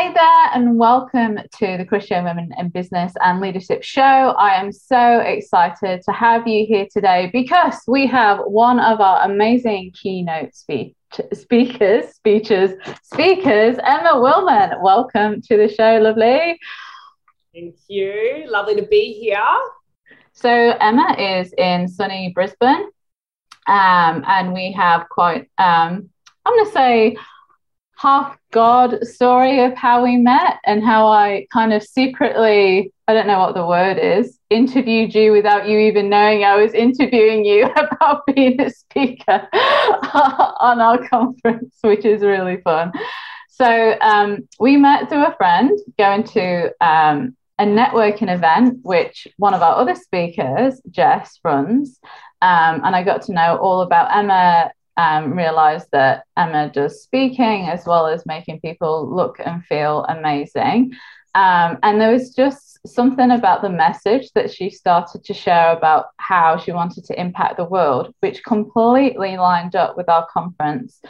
Hey there, and welcome to the Christian Women in Business and Leadership Show. I am so excited to have you here today because we have one of our amazing keynote speak- speakers, speeches, speakers, Emma Willman. Welcome to the show, lovely. Thank you. Lovely to be here. So, Emma is in sunny Brisbane, um, and we have quite, um, I'm going to say, half God story of how we met and how I kind of secretly, I don't know what the word is, interviewed you without you even knowing I was interviewing you about being a speaker on our conference, which is really fun. So um, we met through a friend going to um, a networking event, which one of our other speakers, Jess, runs. Um, and I got to know all about Emma um, realized that Emma does speaking as well as making people look and feel amazing. Um, and there was just something about the message that she started to share about how she wanted to impact the world, which completely lined up with our conference.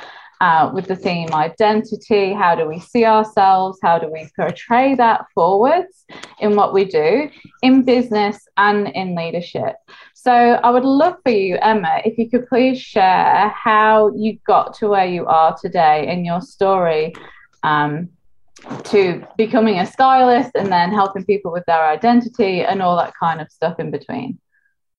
Uh, with the theme identity, how do we see ourselves? How do we portray that forwards in what we do in business and in leadership? So I would love for you, Emma, if you could please share how you got to where you are today in your story um, to becoming a stylist and then helping people with their identity and all that kind of stuff in between.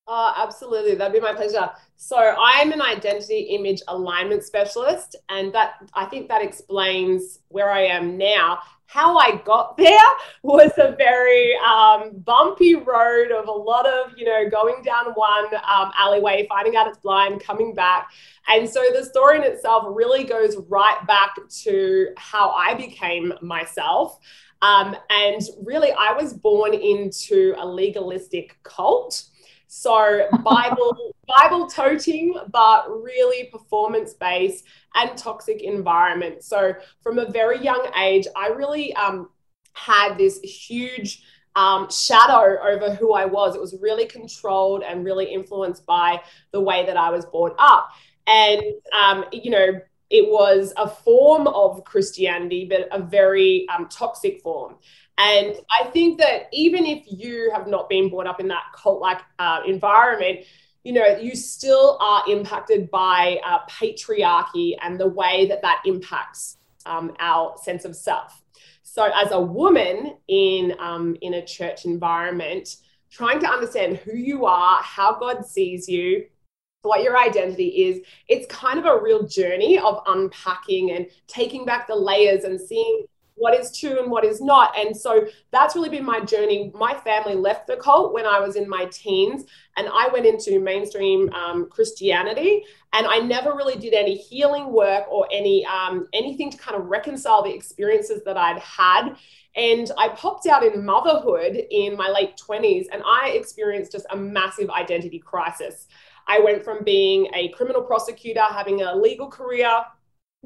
Oh, absolutely. That'd be my pleasure. So I'm an identity image alignment specialist, and that I think that explains where I am now. How I got there was a very um, bumpy road of a lot of, you know, going down one um, alleyway, finding out it's blind, coming back. And so the story in itself really goes right back to how I became myself. Um, and really, I was born into a legalistic cult. So Bible Bible toting, but really performance based and toxic environment. So from a very young age, I really um, had this huge um, shadow over who I was. It was really controlled and really influenced by the way that I was brought up. And, um, you know, it was a form of Christianity, but a very um, toxic form. And I think that even if you have not been brought up in that cult like uh, environment, you know, you still are impacted by uh, patriarchy and the way that that impacts um, our sense of self. So, as a woman in um, in a church environment, trying to understand who you are, how God sees you, what your identity is, it's kind of a real journey of unpacking and taking back the layers and seeing what is true and what is not. And so that's really been my journey. My family left the cult when I was in my teens, and I went into mainstream um, Christianity. And I never really did any healing work or any um, anything to kind of reconcile the experiences that I'd had. And I popped out in motherhood in my late 20s, and I experienced just a massive identity crisis. I went from being a criminal prosecutor, having a legal career,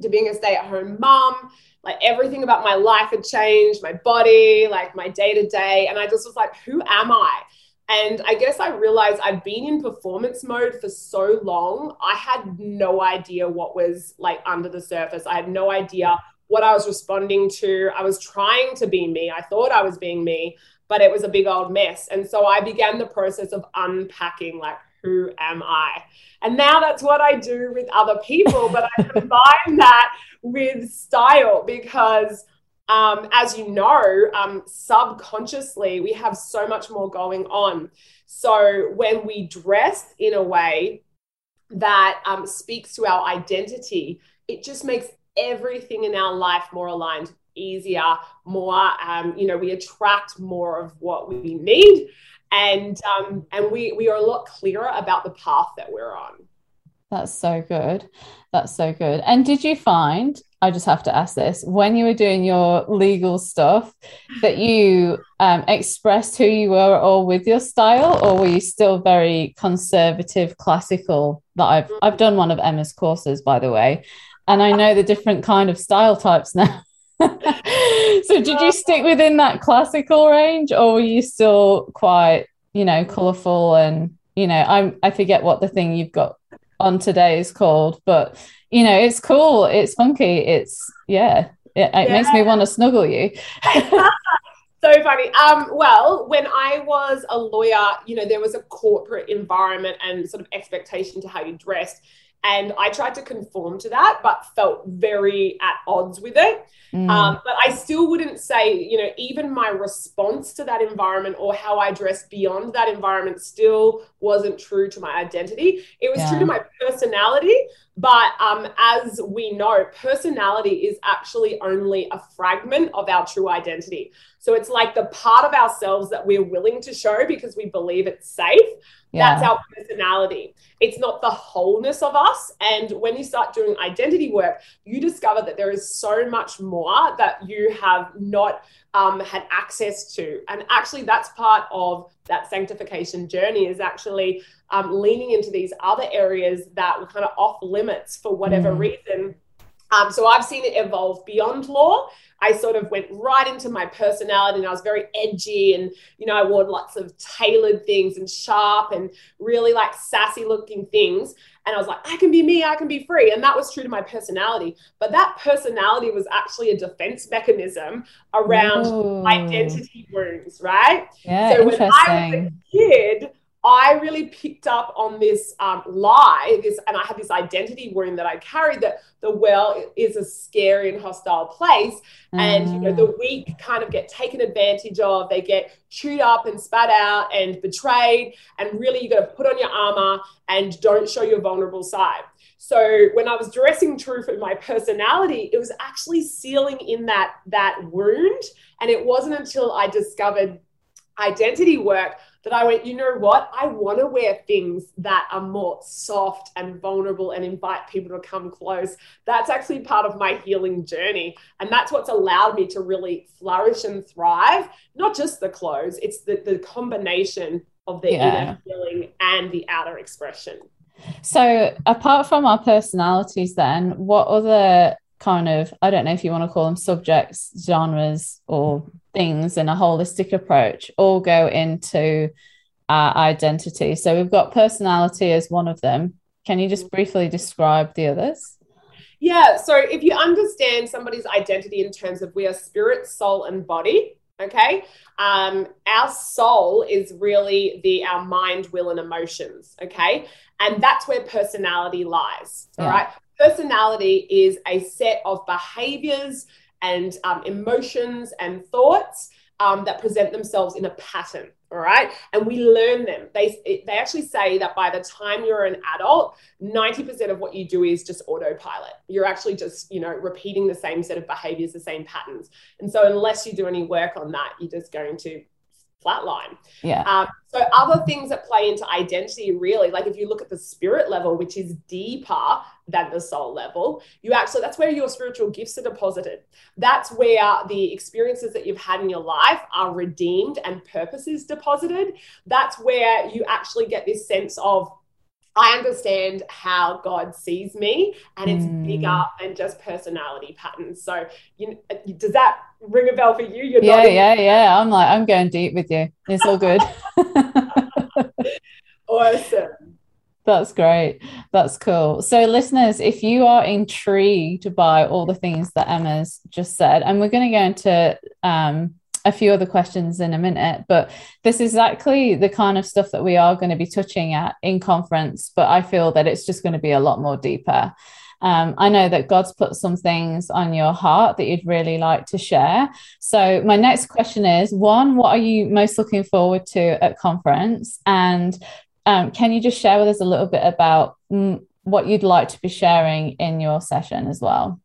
to being a stay at home mom. Like everything about my life had changed, my body, like my day to day. And I just was like, who am I? And I guess I realized I'd been in performance mode for so long. I had no idea what was like under the surface. I had no idea what I was responding to. I was trying to be me. I thought I was being me, but it was a big old mess. And so I began the process of unpacking like, who am I? And now that's what I do with other people, but I combine that with style because, um, as you know, um, subconsciously, we have so much more going on. So when we dress in a way that um, speaks to our identity, it just makes everything in our life more aligned easier more um, you know we attract more of what we need and um, and we we are a lot clearer about the path that we're on. That's so good. That's so good. And did you find? I just have to ask this: when you were doing your legal stuff, that you um, expressed who you were all with your style, or were you still very conservative, classical? That I've I've done one of Emma's courses, by the way, and I know the different kind of style types now. so did you stick within that classical range or were you still quite you know colorful and you know i'm i forget what the thing you've got on today is called but you know it's cool it's funky it's yeah it, it yeah. makes me want to snuggle you. so funny. Um, well, when I was a lawyer, you know, there was a corporate environment and sort of expectation to how you dressed. And I tried to conform to that, but felt very at odds with it. Mm. Um, but I still wouldn't say, you know, even my response to that environment or how I dressed beyond that environment still wasn't true to my identity. It was yeah. true to my personality. But um, as we know, personality is actually only a fragment of our true identity. So it's like the part of ourselves that we're willing to show because we believe it's safe. Yeah. That's our personality. It's not the wholeness of us. And when you start doing identity work, you discover that there is so much more that you have not um, had access to. And actually, that's part of that sanctification journey is actually um, leaning into these other areas that were kind of off limits for whatever mm. reason. Um, so I've seen it evolve beyond law I sort of went right into my personality and I was very edgy and, you know, I wore lots of tailored things and sharp and really like sassy looking things. And I was like, I can be me, I can be free. And that was true to my personality. But that personality was actually a defense mechanism around Ooh. identity wounds, right? Yeah, so when I was a kid, I really picked up on this um, lie, this, and I had this identity wound that I carried that the well is a scary and hostile place, mm. and you know the mm. weak kind of get taken advantage of. They get chewed up and spat out and betrayed, and really you got to put on your armor and don't show your vulnerable side. So when I was dressing true for my personality, it was actually sealing in that that wound, and it wasn't until I discovered identity work that I went, you know what? I want to wear things that are more soft and vulnerable and invite people to come close. That's actually part of my healing journey. And that's what's allowed me to really flourish and thrive. Not just the clothes, it's the, the combination of the yeah. inner healing and the outer expression. So, apart from our personalities, then, what other kind of, I don't know if you want to call them subjects, genres, or things in a holistic approach all go into our identity. So we've got personality as one of them. Can you just briefly describe the others? Yeah. So if you understand somebody's identity in terms of we are spirit, soul, and body, okay um our soul is really the our mind will and emotions okay and that's where personality lies yeah. all right personality is a set of behaviors and um, emotions and thoughts um, that present themselves in a pattern all right and we learn them they they actually say that by the time you're an adult 90% of what you do is just autopilot you're actually just you know repeating the same set of behaviors the same patterns and so unless you do any work on that you're just going to flatline. Yeah. Um, so other things that play into identity really, like if you look at the spirit level, which is deeper than the soul level, you actually that's where your spiritual gifts are deposited. That's where the experiences that you've had in your life are redeemed and purpose is deposited. That's where you actually get this sense of I understand how God sees me, and it's mm. bigger than just personality patterns. So, you, does that ring a bell for you? You're yeah, yeah, yeah. I'm like, I'm going deep with you. It's all good. awesome. That's great. That's cool. So, listeners, if you are intrigued by all the things that Emma's just said, and we're going to go into um, a few other questions in a minute, but this is exactly the kind of stuff that we are going to be touching at in conference. But I feel that it's just going to be a lot more deeper. Um, I know that God's put some things on your heart that you'd really like to share. So, my next question is one, what are you most looking forward to at conference? And um, can you just share with us a little bit about mm, what you'd like to be sharing in your session as well?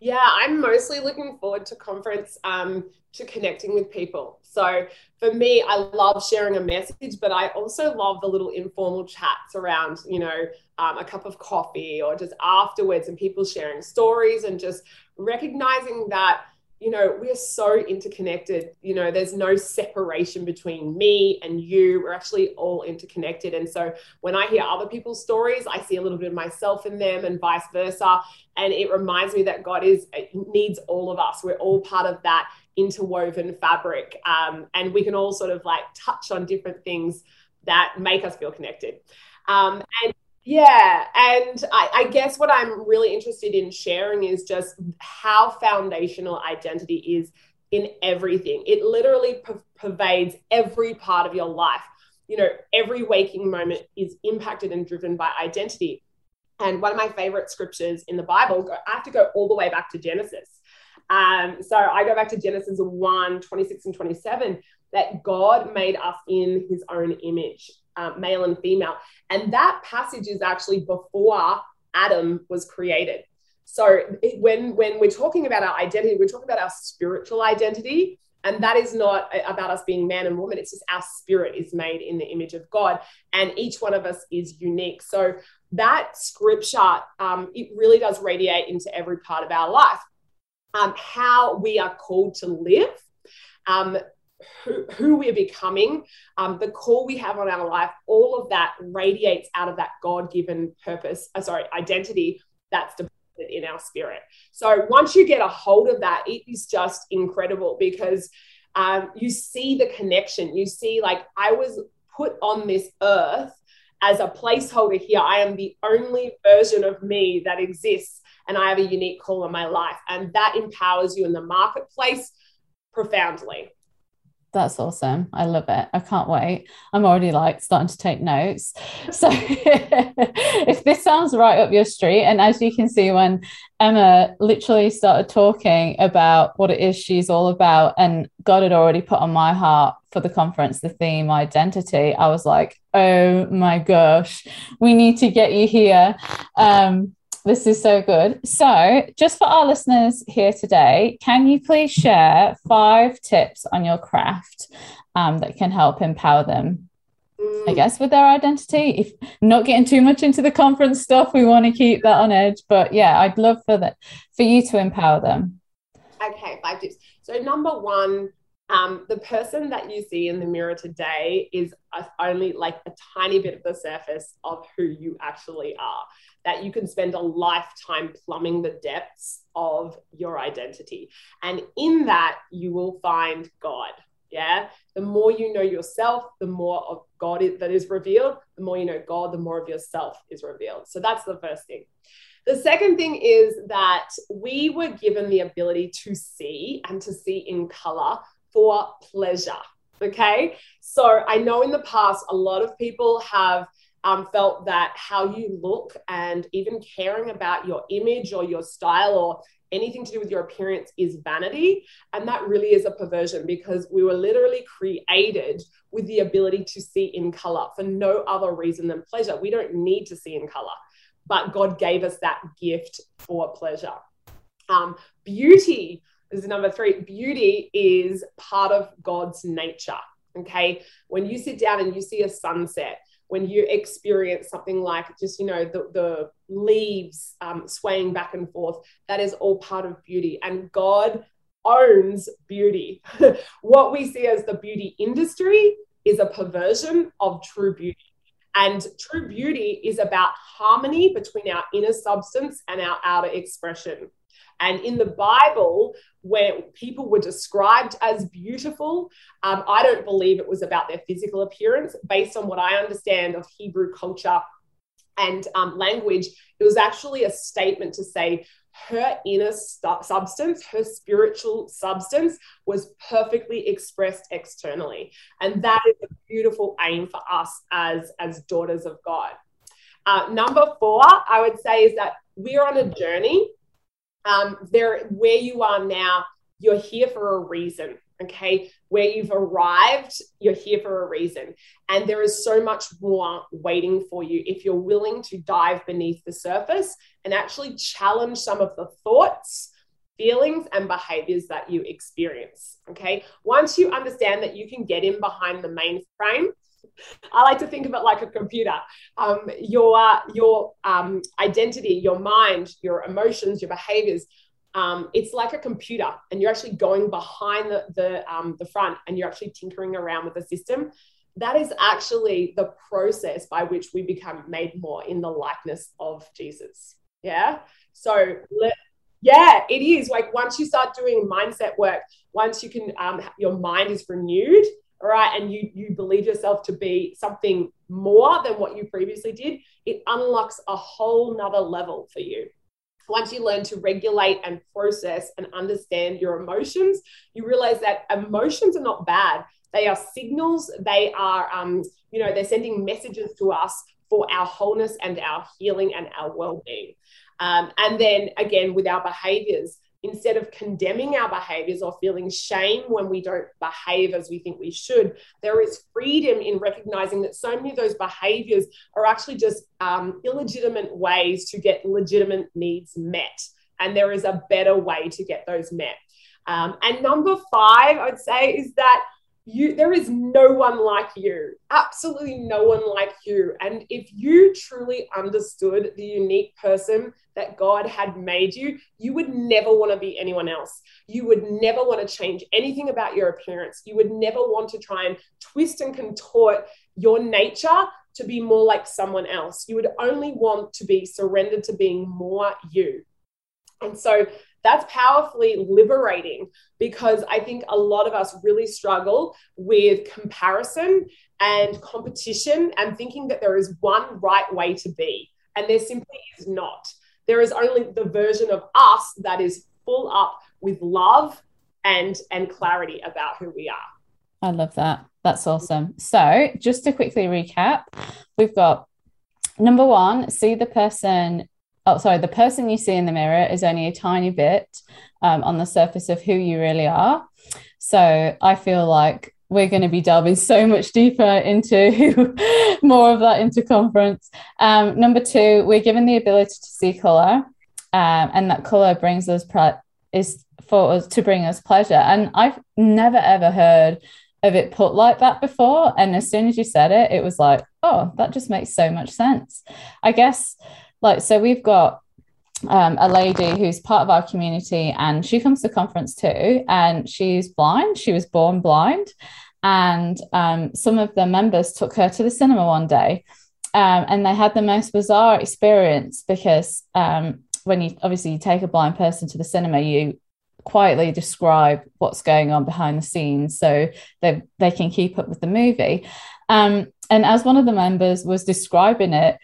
Yeah, I'm mostly looking forward to conference um, to connecting with people. So for me, I love sharing a message, but I also love the little informal chats around, you know, um, a cup of coffee or just afterwards and people sharing stories and just recognizing that you know, we're so interconnected. You know, there's no separation between me and you. We're actually all interconnected. And so when I hear other people's stories, I see a little bit of myself in them and vice versa. And it reminds me that God is needs all of us. We're all part of that interwoven fabric. Um, and we can all sort of like touch on different things that make us feel connected. Um, and Yeah. And I, I, guess what I'm really interested in sharing is just how foundational identity is in everything. It literally pervades every part of your life. You know, every waking moment is impacted and driven by identity. And one of my favorite scriptures in the Bible, I have to go all the way back to Genesis. Um, so I go back to Genesis 1 26 and 27 that God made us in his own image, uh, male and female. And that passage is actually before Adam was created. So when when we're talking about our identity, we're talking about our spiritual identity, and that is not about us being man and woman. It's just our spirit is made in the image of God, and each one of us is unique. So that scripture, um, it really does radiate into every part of our life. Um, how we are called to live, um, who, who, we're becoming, um, the call we have on our life, all of that radiates out of that God given purpose, uh, sorry, identity that's deposited in our spirit. So once you get a hold of that, it is just incredible because um, you see the connection. You see, like, I was put on this earth as a placeholder here. I am the only version of me that exists, and I have a unique call in my life. And that empowers you in the marketplace profoundly. That's awesome. I love it. I can't wait. I'm already like starting to take notes. So if this sounds right up your street, and as you can see, when Emma literally started talking about what it is she's all about, and God had already put on my heart for the conference the theme identity, I was like, oh my gosh, we need to get you here. Um, this is so good. So, just for our listeners here today, can you please share five tips on your craft um, that can help empower them? I guess with their identity. If not getting too much into the conference stuff, we want to keep that on edge. But yeah, I'd love for that for you to empower them. Okay, five tips. So number one, um, the person that you see in the mirror today is only like a tiny bit of the surface of who you actually are that you can spend a lifetime plumbing the depths of your identity. And in that, you will find God. Yeah. The more you know yourself, the more of God is, that is revealed. The more you know God, the more of yourself is revealed. So that's the first thing. The second thing is that we were given the ability to see and to see in color for pleasure. Okay. So I know in the past, a lot of people have um, felt that how you look and even caring about your image or your style or anything to do with your appearance is vanity. And that really is a perversion because we were literally created with the ability to see in color for no other reason than pleasure. We don't need to see in color, but God gave us that gift for pleasure. Um, beauty is number three. Beauty is part of God's nature. Okay. When you sit down and you see a sunset, when you experience something like just you know the, the leaves um, swaying back and forth that is all part of beauty and god owns beauty what we see as the beauty industry is a perversion of true beauty and true beauty is about harmony between our inner substance and our outer expression and in the Bible, where people were described as beautiful, um, I don't believe it was about their physical appearance. Based on what I understand of Hebrew culture and um, language, it was actually a statement to say her inner st- substance, her spiritual substance, was perfectly expressed externally. And that is a beautiful aim for us as, as daughters of God. Uh, number four, I would say, is that we're on a journey um, there where you are now you're here for a reason okay? Where you've arrived you're here for a reason. And there is so much more waiting for you if you're willing to dive beneath the surface and actually challenge some of the thoughts feelings and behaviors that you experience okay? Once you understand that you can get in behind the mainframe I like to think of it like a computer. Um, your your um, identity, your mind, your emotions, your behaviors. Um, it's like a computer, and you're actually going behind the the, um, the front, and you're actually tinkering around with the system. That is actually the process by which we become made more in the likeness of Jesus. Yeah. So let, yeah, it is like once you start doing mindset work, once you can, um, your mind is renewed, right and you you believe yourself to be something more than what you previously did, it unlocks a whole nother level for you. Once you learn to regulate and process and understand your emotions, you realize that emotions are not bad. They are signals. They are, um, you know, they're sending messages to us for our wholeness and our healing and our well-being. Um, and then again, with our behaviors, instead of condemning our behaviors or feeling shame when we don't behave as we think we should, there is freedom in recognizing that so many of those behaviors are actually just um, illegitimate ways to get legitimate needs met. And there is a better way to get those met. Um, and number five, I'd say, is that you there is no one like you absolutely no one like you and if you truly understood the unique person that god had made you you would never want to be anyone else you would never want to change anything about your appearance you would never want to try and twist and contort your nature to be more like someone else you would only want to be surrendered to being more you and so that's powerfully liberating because I think a lot of us really struggle with comparison and competition and thinking that there is one right way to be. And there simply is not. There is only the version of us that is full up with love and and clarity about who we are. I love that. That's awesome. So, just to quickly recap, we've got number one, see the person oh sorry the person you see in the mirror is only a tiny bit um, on the surface of who you really are so i feel like we're going to be delving so much deeper into more of that into conference um, number two we're given the ability to see color um, and that color brings us pre- is for us to bring us pleasure. And i've never ever heard of it put like that before. And as soon as you said it it was like oh that just makes so much sense. I guess like so we've got um, a lady who's part of our community and she comes to conference too and she's blind. She was born blind and um, some of the members took her to the cinema one day um, and they had the most bizarre experience because um, when you obviously you take a blind person to the cinema you quietly describe what's going on behind the scenes so they, they can keep up with the movie. Um, and as one of the members was describing it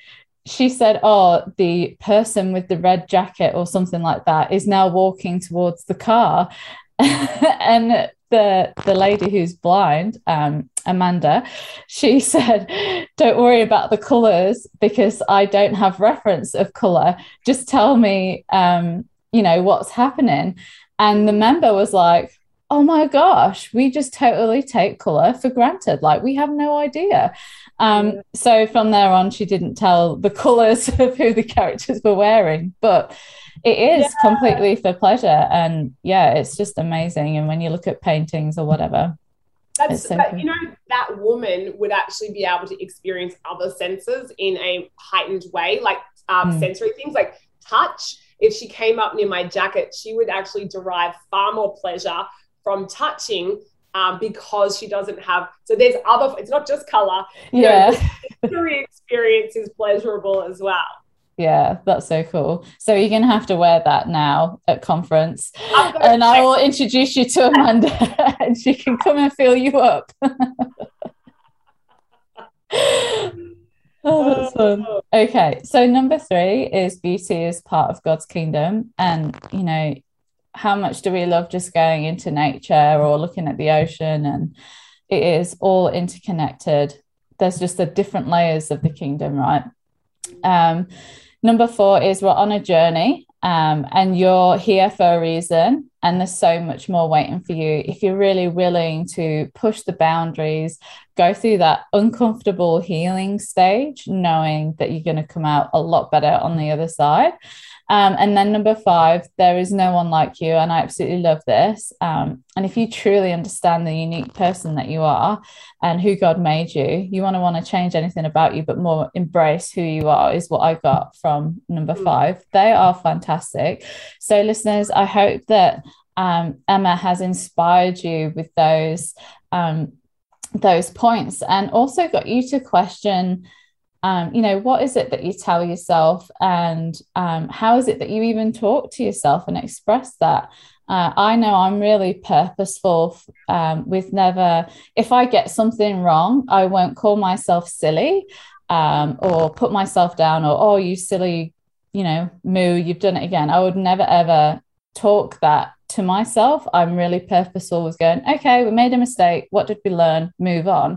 she said, Oh, the person with the red jacket or something like that is now walking towards the car. and the the lady who's blind, um, Amanda, she said, Don't worry about the colours because I don't have reference of colour. Just tell me um, you know, what's happening. And the member was like, Oh my gosh, we just totally take colour for granted. Like we have no idea. Um, so from there on, she didn't tell the colours of who the characters were wearing, but it is yeah. completely for pleasure. And yeah, it's just amazing. And when you look at paintings or whatever, that's so but, you know that woman would actually be able to experience other senses in a heightened way, like um, mm. sensory things like touch. If she came up near my jacket, she would actually derive far more pleasure from touching um, because she doesn't have. So there's other. It's not just color. Yeah, sensory experience is pleasurable as well. Yeah, that's so cool. So you're gonna have to wear that now at conference, and I will introduce you to Amanda, and she can come and fill you up. Oh, that's fun. Okay, so number three is beauty is part of God's kingdom, and you know how much do we love just going into nature or looking at the ocean? And it is all interconnected. There's just the different layers of the kingdom right? Um, number four is we're on a journey um, and you're here for a reason and there's so much more waiting for you. If you're really willing to push the boundaries go through that uncomfortable healing stage knowing that you're going to come out a lot better on the other side um, and then number five, there is no one like you. And I absolutely love this. Um, and if you truly understand the unique person that you are and who God made you, you want to want to change anything about you, but more embrace who you are, is what I got from number mm. five. They are fantastic. So, listeners, I hope that um, Emma has inspired you with those um, those points and also got you to question um, you know what is it that you tell yourself and um, how is it that you even talk to yourself and express that Uh, I know I'm really purposeful um, with never, if I get something wrong, I won't call myself silly um, or put myself down or, oh, you silly, you know, moo, you've done it again. I would never ever talk that to myself. I'm really purposeful with going, okay, we made a mistake. What did we learn? Move on.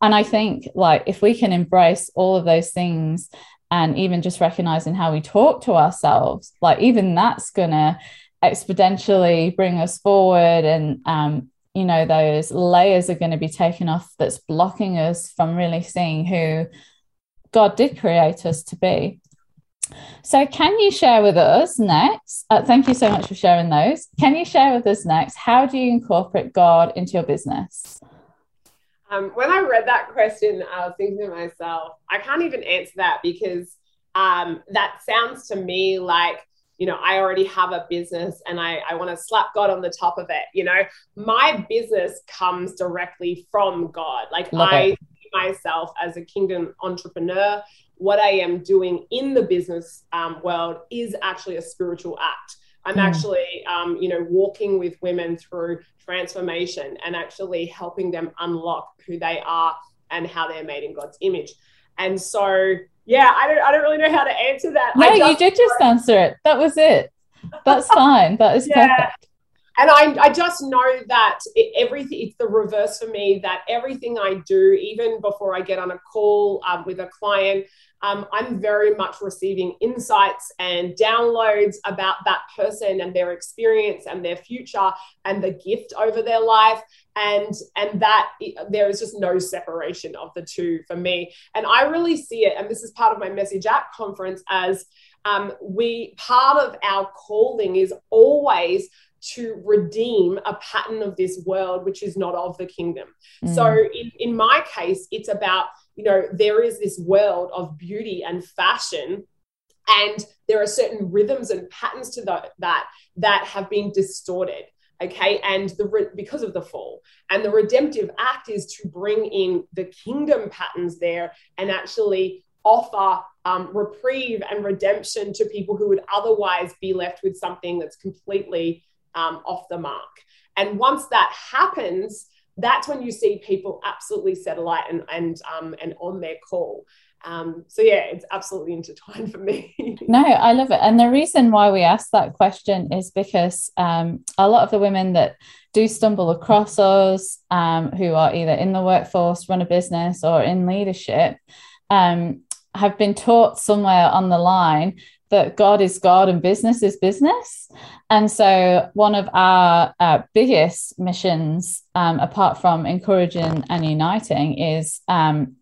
And I think, like, if we can embrace all of those things and even just recognizing how we talk to ourselves, like, even that's to exponentially bring us forward and um, you know those layers are going to be taken off that's blocking us from really seeing who god did create us to be. So can you share with us next uh, thank you so much for sharing those. Can you share with us next how do you incorporate god into your business um, when i read that question i was thinking to myself i can't even answer that because um, that sounds to me like you know, I already have a business and I, I want to slap God on the top of it. You know, my business comes directly from God. Like Love I it. see myself as a kingdom entrepreneur. What I am doing in the business um, world is actually a spiritual act. I'm mm. actually, um, you know, walking with women through transformation and actually helping them unlock who they are and how they're made in God's image. And so yeah, I don't, I don't really know how to answer that. No, you did just answer it. That was it. That's fine. That is yeah. perfect. And I, I just know that it, everything, it's the reverse for me, that everything I do, even before I get on a call um, with a client, um, I'm very much receiving insights and downloads about that person and their experience and their future and the gift over their life. And and that there is just no separation of the two for me. And i really see it and this is part of my message at conference as um, we part of our calling is always to redeem a pattern of this world which is not of the kingdom. Mm. so in, in my case it's about you know there is this world of beauty and fashion and there are certain rhythms and patterns to the, that that have been distorted okay? And the re- because of the fall. And the redemptive act is to bring in the kingdom patterns there and actually offer um, reprieve and redemption to people who would otherwise be left with something that's completely um, off the mark. And once that happens that's when you see people absolutely alight and and um, and on their call um, so yeah, it's absolutely intertwined for me. no, I love it. And the reason why we asked that question is because um, a lot of the women that do stumble across us, um, who are either in the workforce, run a business, or in leadership, um, have been taught somewhere on the line that God is God and business is business. And so, one of our uh, biggest missions, um, apart from encouraging and uniting, is um,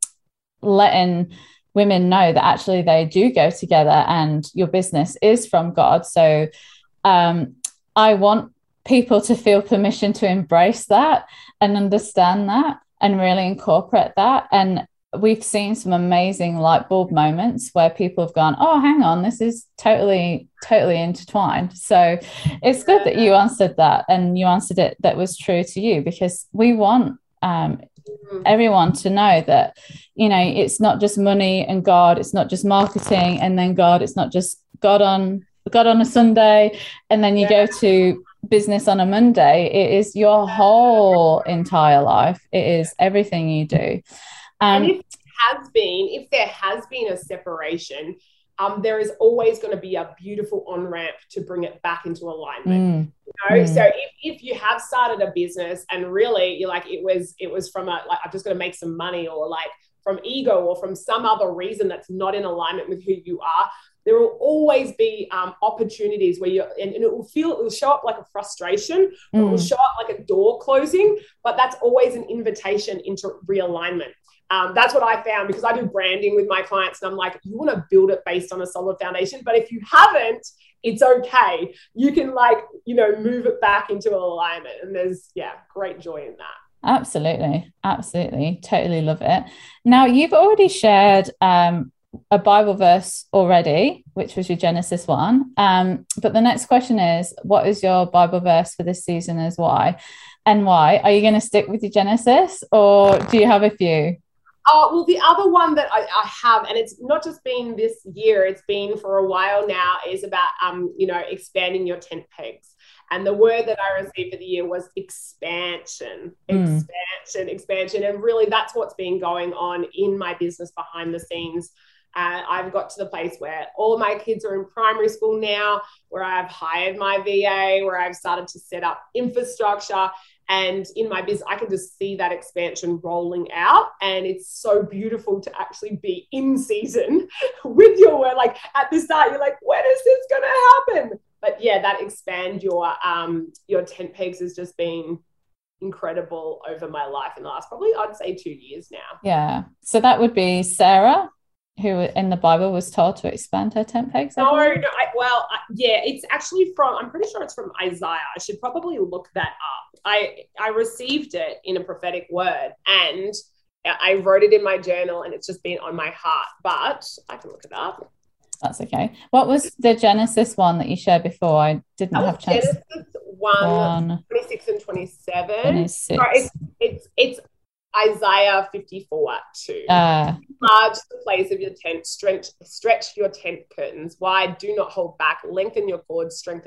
letting women know that actually they do go together and your business is from God. So um, I want people to feel permission to embrace that and understand that and really incorporate that. And we've seen some amazing light bulb moments where people have gone, oh, hang on, this is totally, totally intertwined. So it's good that you answered that and you answered it that was true to you because we want um, mm-hmm. everyone to know that you know it's not just money and god it's not just marketing and then god it's not just god on god on a sunday and then you yeah. go to business on a monday it is your whole entire life it is everything you do um, and if has been if there has been a separation um, there is always going to be a beautiful on ramp to bring it back into alignment. Mm. You know? Mm. So if, if you have started a business and really you're like it was it was from a like I'm just going to make some money or like from ego or from some other reason that's not in alignment with who you are, there will always be um, opportunities where you and, and, it will feel it will show up like a frustration, mm. it will mm. show up like a door closing, but that's always an invitation into realignment. Um, that's what I found because I do branding with my clients, and I'm like, you want to build it based on a solid foundation. But if you haven't, it's okay. You can like, you know, move it back into alignment. And there's, yeah, great joy in that. Absolutely. Absolutely. Totally love it. Now, you've already shared um, a Bible verse already, which was your Genesis one. Um, but the next question is what is your Bible verse for this season Is why? And why? Are you going to stick with your Genesis or do you have a few? Uh, well, the other one that I, I, have, and it's not just been this year, it's been for a while now, is about, um, you know, expanding your tent pegs. And the word that I received for the year was expansion, Mm. expansion, expansion. And really, that's what's been going on in my business behind the scenes. Uh, I've got to the place where all my kids are in primary school now, where I've hired my VA, where I've started to set up infrastructure. And in my business, I can just see that expansion rolling out. And it's so beautiful to actually be in season with your work. Like at the start, you're like, when is this going to happen? But yeah, that expand your um your tent pegs has just been incredible over my life in the last probably I'd say two years now. Yeah. So that would be Sarah, who in the Bible was told to expand her tent pegs. I No, believe. no, I, well, I, yeah, it's actually from. I'm pretty sure it's from Isaiah. I should probably look that up. I I received it in a prophetic word, and I wrote it in my journal, and it's just been on my heart. But I can look it up. That's okay. What was the Genesis one that you shared before? I didn't That have chance. Genesis one, One, 26 and 27. 26. Sorry, it's, it's it's Isaiah 54 2. Uh, Enlarge the place of your tent, stretch, stretch your tent curtains. Wide, do not hold back, lengthen your cords, strengthen